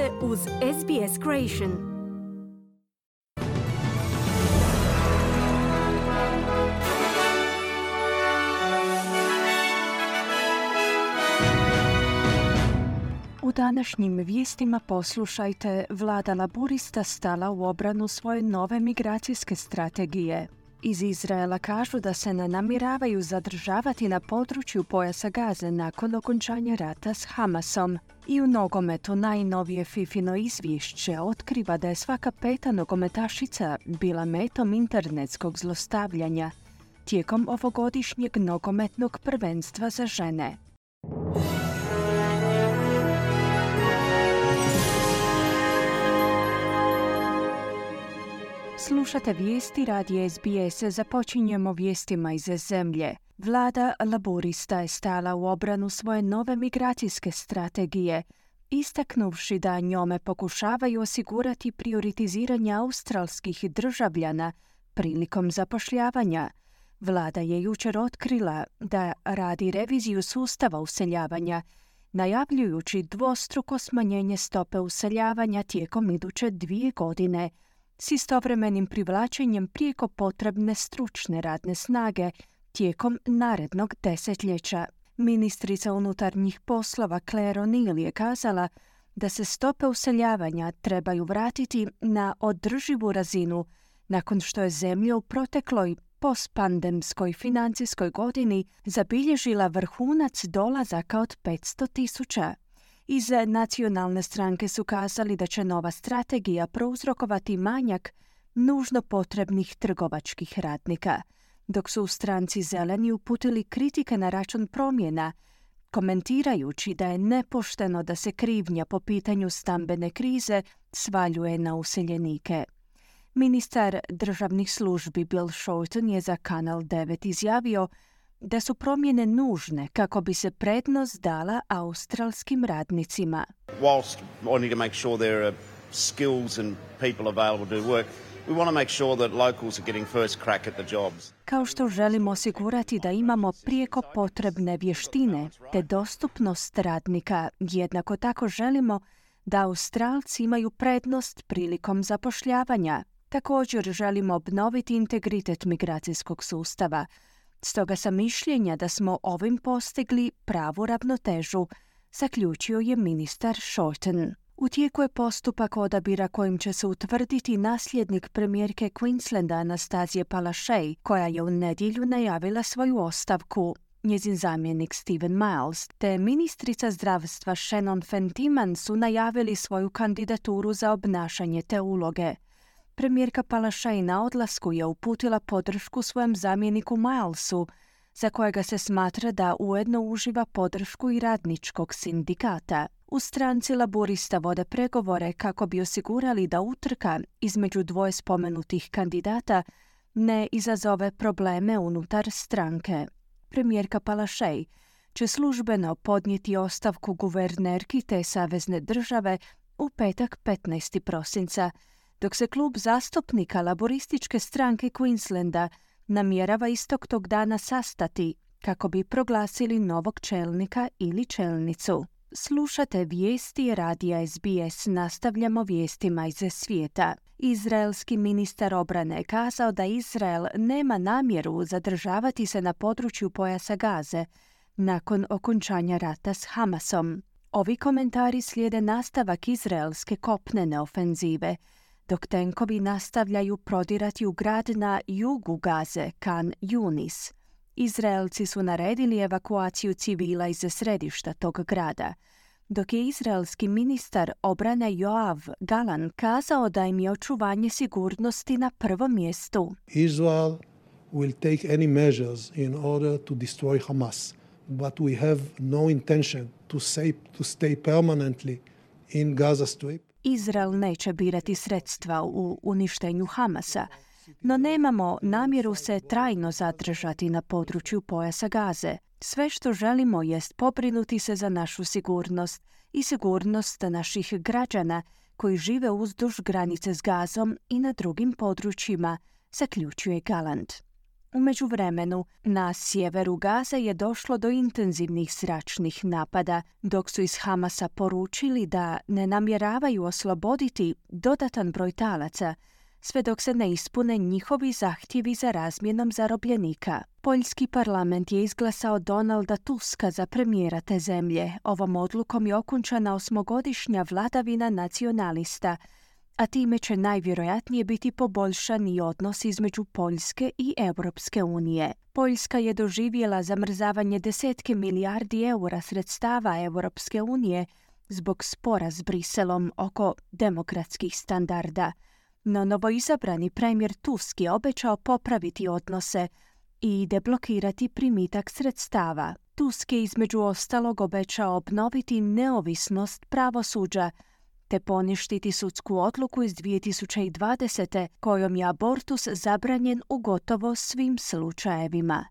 ste uz SBS Creation. U današnjim vijestima poslušajte vlada laburista stala u obranu svoje nove migracijske strategije. Iz Izraela kažu da se ne namiravaju zadržavati na području pojasa Gaze nakon okončanja rata s Hamasom. I u nogometu najnovije Fifino izvješće otkriva da je svaka peta nogometašica bila metom internetskog zlostavljanja tijekom ovogodišnjeg nogometnog prvenstva za žene. Slušate vijesti radi SBS. Započinjemo vijestima iz zemlje. Vlada laborista je stala u obranu svoje nove migracijske strategije, istaknuvši da njome pokušavaju osigurati prioritiziranje australskih državljana prilikom zapošljavanja. Vlada je jučer otkrila da radi reviziju sustava useljavanja, najavljujući dvostruko smanjenje stope useljavanja tijekom iduće dvije godine – s istovremenim privlačenjem prijeko potrebne stručne radne snage tijekom narednog desetljeća. Ministrica unutarnjih poslova Claire O'Neill je kazala da se stope useljavanja trebaju vratiti na održivu razinu nakon što je zemlja u protekloj postpandemskoj financijskoj godini zabilježila vrhunac dolazaka od 500 tisuća. Iz nacionalne stranke su kazali da će nova strategija prouzrokovati manjak nužno potrebnih trgovačkih radnika, dok su stranci zeleni uputili kritike na račun promjena, komentirajući da je nepošteno da se krivnja po pitanju stambene krize svaljuje na useljenike. Ministar državnih službi Bill Shorten je za Kanal 9 izjavio da su promjene nužne kako bi se prednost dala australskim radnicima. Whilst to make sure there are skills and people available to work, we want to make sure that locals are getting first crack at the jobs. Kao što želimo osigurati da imamo prijeko potrebne vještine te dostupnost radnika, jednako tako želimo da Australci imaju prednost prilikom zapošljavanja. Također želimo obnoviti integritet migracijskog sustava, Stoga sam mišljenja da smo ovim postigli pravu ravnotežu, zaključio je ministar Shorten. U tijeku je postupak odabira kojim će se utvrditi nasljednik premijerke Queenslanda Anastazije Palaszczuk, koja je u nedjelju najavila svoju ostavku. Njezin zamjenik Steven Miles te ministrica zdravstva Shannon Fentiman su najavili svoju kandidaturu za obnašanje te uloge. Premijerka i na odlasku je uputila podršku svojem zamjeniku Milesu, za kojega se smatra da ujedno uživa podršku i radničkog sindikata. U stranci laburista vode pregovore kako bi osigurali da utrka između dvoje spomenutih kandidata ne izazove probleme unutar stranke. Premijerka Palašej će službeno podnijeti ostavku guvernerki te savezne države u petak 15. prosinca, dok se klub zastupnika laborističke stranke Queenslanda namjerava istog tog dana sastati kako bi proglasili novog čelnika ili čelnicu. Slušate vijesti radija SBS, nastavljamo vijestima iz svijeta. Izraelski ministar obrane kazao da Izrael nema namjeru zadržavati se na području pojasa Gaze nakon okončanja rata s Hamasom. Ovi komentari slijede nastavak izraelske kopnene ofenzive – dok tenkovi nastavljaju prodirati u grad na jugu Gaze, Kan Yunis. Izraelci su naredili evakuaciju civila iz središta tog grada, dok je izraelski ministar obrane Joav Galan kazao da im je očuvanje sigurnosti na prvom mjestu. Israel will take any measures in order to destroy Hamas, but we have no intention to, say, to stay permanently in Gaza Strip. Izrael neće birati sredstva u uništenju Hamasa, no nemamo namjeru se trajno zadržati na području pojasa Gaze. Sve što želimo jest pobrinuti se za našu sigurnost i sigurnost naših građana koji žive uzduž granice s Gazom i na drugim područjima, zaključuje Galant. U međuvremenu, na sjeveru Gaza je došlo do intenzivnih zračnih napada, dok su iz Hamasa poručili da ne namjeravaju osloboditi dodatan broj talaca, sve dok se ne ispune njihovi zahtjevi za razmjenom zarobljenika. Poljski parlament je izglasao Donalda Tuska za premijera te zemlje. Ovom odlukom je okončana osmogodišnja vladavina nacionalista – a time će najvjerojatnije biti poboljšani odnos između Poljske i Europske unije. Poljska je doživjela zamrzavanje desetke milijardi eura sredstava Europske unije zbog spora s Briselom oko demokratskih standarda. No novoizabrani premijer Tusk je obećao popraviti odnose i deblokirati primitak sredstava. Tusk je između ostalog obećao obnoviti neovisnost pravosuđa te poništiti sudsku odluku iz 2020. kojom je abortus zabranjen u gotovo svim slučajevima.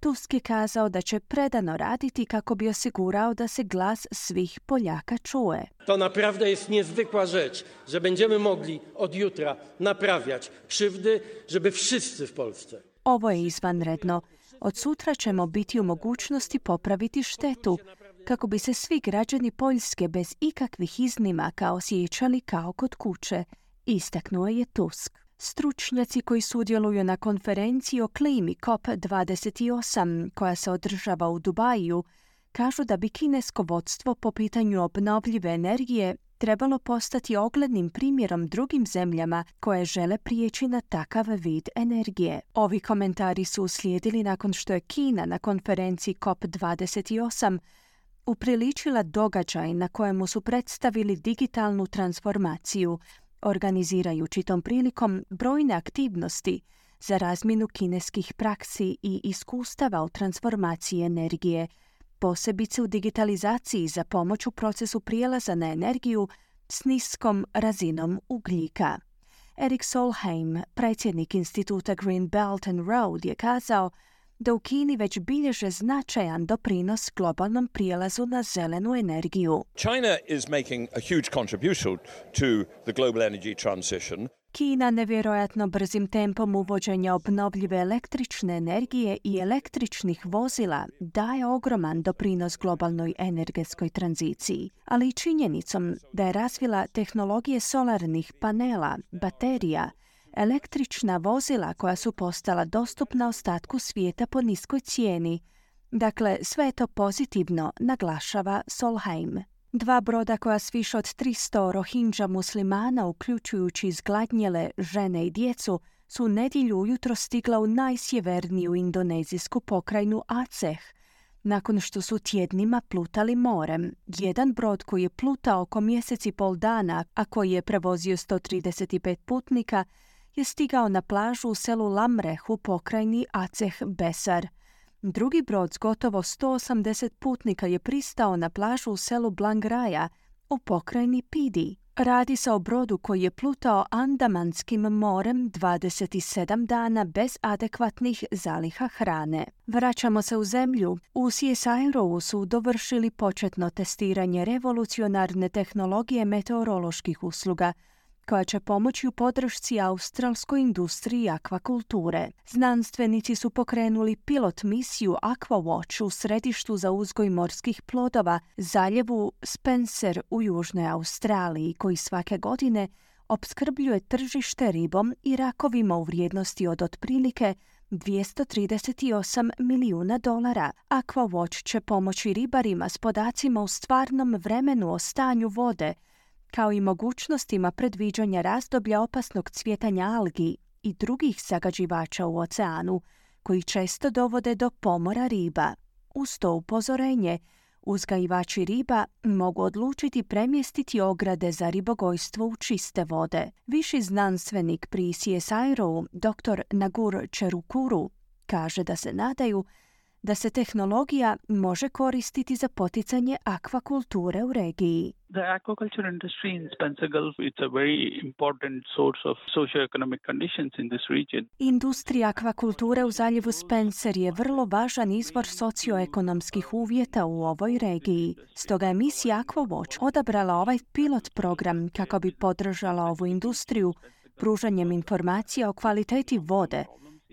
Tusk je kazao da će predano raditi kako bi osigurao da se glas svih Poljaka čuje. To naprawdę jest niezwykła rzecz, że będziemy mogli od jutra naprawiać krzywdy, żeby wszyscy w Polsce. Ovo je izvanredno. Od sutra ćemo biti u mogućnosti popraviti štetu, kako bi se svi građani Poljske bez ikakvih iznimaka osjećali kao kod kuće, istaknuo je Tusk. Stručnjaci koji sudjeluju na konferenciji o klimi COP28 koja se održava u Dubaju kažu da bi kinesko vodstvo po pitanju obnovljive energije trebalo postati oglednim primjerom drugim zemljama koje žele prijeći na takav vid energije. Ovi komentari su uslijedili nakon što je Kina na konferenciji COP28 upriličila događaj na kojemu su predstavili digitalnu transformaciju, organizirajući tom prilikom brojne aktivnosti za razmjenu kineskih praksi i iskustava u transformaciji energije, posebice u digitalizaciji za pomoć u procesu prijelaza na energiju s niskom razinom ugljika. Erik Solheim, predsjednik instituta Green Belt and Road, je kazao da u Kini već bilježe značajan doprinos globalnom prijelazu na zelenu energiju. China is making a huge contribution to the global energy transition. Kina nevjerojatno brzim tempom uvođenja obnovljive električne energije i električnih vozila daje ogroman doprinos globalnoj energetskoj tranziciji, ali i činjenicom da je razvila tehnologije solarnih panela, baterija, električna vozila koja su postala dostupna ostatku svijeta po niskoj cijeni. Dakle, sve je to pozitivno, naglašava Solheim. Dva broda koja s više od 300 rohinđa muslimana, uključujući izgladnjele žene i djecu, su nedjelju ujutro stigla u najsjeverniju indonezijsku pokrajnu Aceh, nakon što su tjednima plutali morem. Jedan brod koji je plutao oko mjeseci pol dana, a koji je prevozio 135 putnika, je stigao na plažu u selu Lamreh u pokrajini Aceh Besar. Drugi brod s gotovo 180 putnika je pristao na plažu u selu Blangraja u pokrajini Pidi. Radi se o brodu koji je plutao Andamanskim morem 27 dana bez adekvatnih zaliha hrane. Vraćamo se u zemlju. U CSIRO su dovršili početno testiranje revolucionarne tehnologije meteoroloških usluga – koja će pomoći u podršci australskoj industriji akvakulture. Znanstvenici su pokrenuli pilot misiju Aquawatch u središtu za uzgoj morskih plodova zaljevu Spencer u Južnoj Australiji, koji svake godine opskrbljuje tržište ribom i rakovima u vrijednosti od otprilike 238 milijuna dolara. Aquawatch će pomoći ribarima s podacima u stvarnom vremenu o stanju vode, kao i mogućnostima predviđanja razdoblja opasnog cvjetanja algi i drugih zagađivača u oceanu, koji često dovode do pomora riba. Uz to upozorenje, uzgajivači riba mogu odlučiti premjestiti ograde za ribogojstvo u čiste vode. Viši znanstvenik pri CSIRO, dr. Nagur Čerukuru, kaže da se nadaju da se tehnologija može koristiti za poticanje akvakulture u regiji. The aquaculture industry in Spencer Gulf it's a very important source of socio-economic conditions in this region. Industrija akvakulture u zaljevu Spencer je vrlo važan izvor socioekonomskih uvjeta u ovoj regiji. Stoga je misija Aquawatch odabrala ovaj pilot program kako bi podržala ovu industriju pružanjem informacija o kvaliteti vode,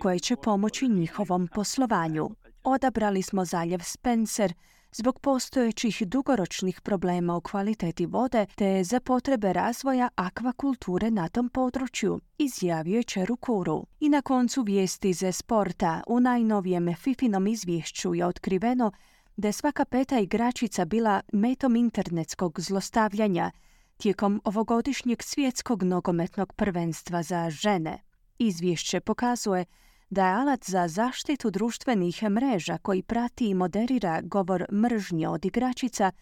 koje će pomoći njihovom poslovanju. Odabrali smo zaljev Spencer zbog postojećih dugoročnih problema u kvaliteti vode te za potrebe razvoja akvakulture na tom području, izjavio je Čerukuru. I na koncu vijesti ze sporta u najnovijem Fifinom izvješću je otkriveno da je svaka peta igračica bila metom internetskog zlostavljanja tijekom ovogodišnjeg svjetskog nogometnog prvenstva za žene. Izvješće pokazuje da je alat za zaštitu društvenih mreža koji prati i moderira govor mržnje od igračica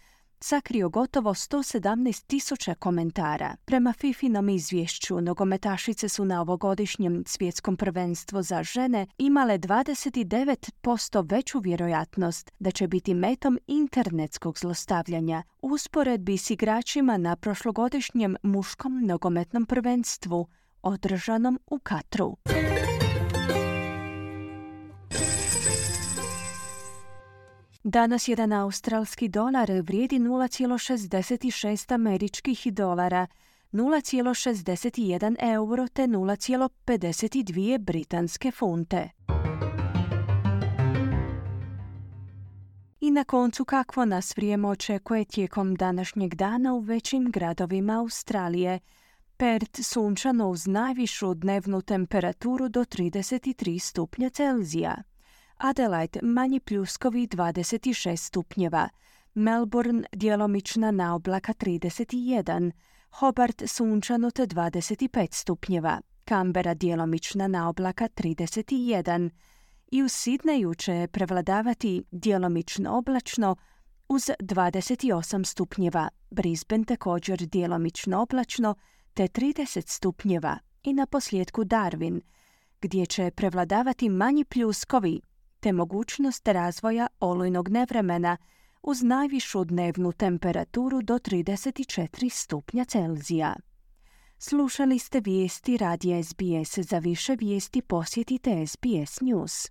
sakrio gotovo 117 tisuća komentara. Prema Fifinom izvješću, nogometašice su na ovogodišnjem svjetskom prvenstvu za žene imale 29% veću vjerojatnost da će biti metom internetskog zlostavljanja u usporedbi s igračima na prošlogodišnjem muškom nogometnom prvenstvu održanom u Katru. Danas jedan australski dolar vrijedi 0,66 američkih dolara, 0,61 euro te 0,52 britanske funte. I na koncu kakvo nas vrijeme očekuje tijekom današnjeg dana u većim gradovima Australije. Perth sunčano uz najvišu dnevnu temperaturu do 33 stupnja Celzija. Adelaide manji pljuskovi 26 stupnjeva, Melbourne djelomična naoblaka 31, Hobart sunčano te 25 stupnjeva, Canberra djelomična naoblaka 31 i u Sidneju će prevladavati djelomično oblačno uz 28 stupnjeva, Brisbane također djelomično oblačno te 30 stupnjeva i na posljedku Darwin, gdje će prevladavati manji pljuskovi te mogućnost razvoja olujnog nevremena uz najvišu dnevnu temperaturu do 34 stupnja Celzija. Slušali ste vijesti radija SBS. Za više vijesti posjetite SBS News.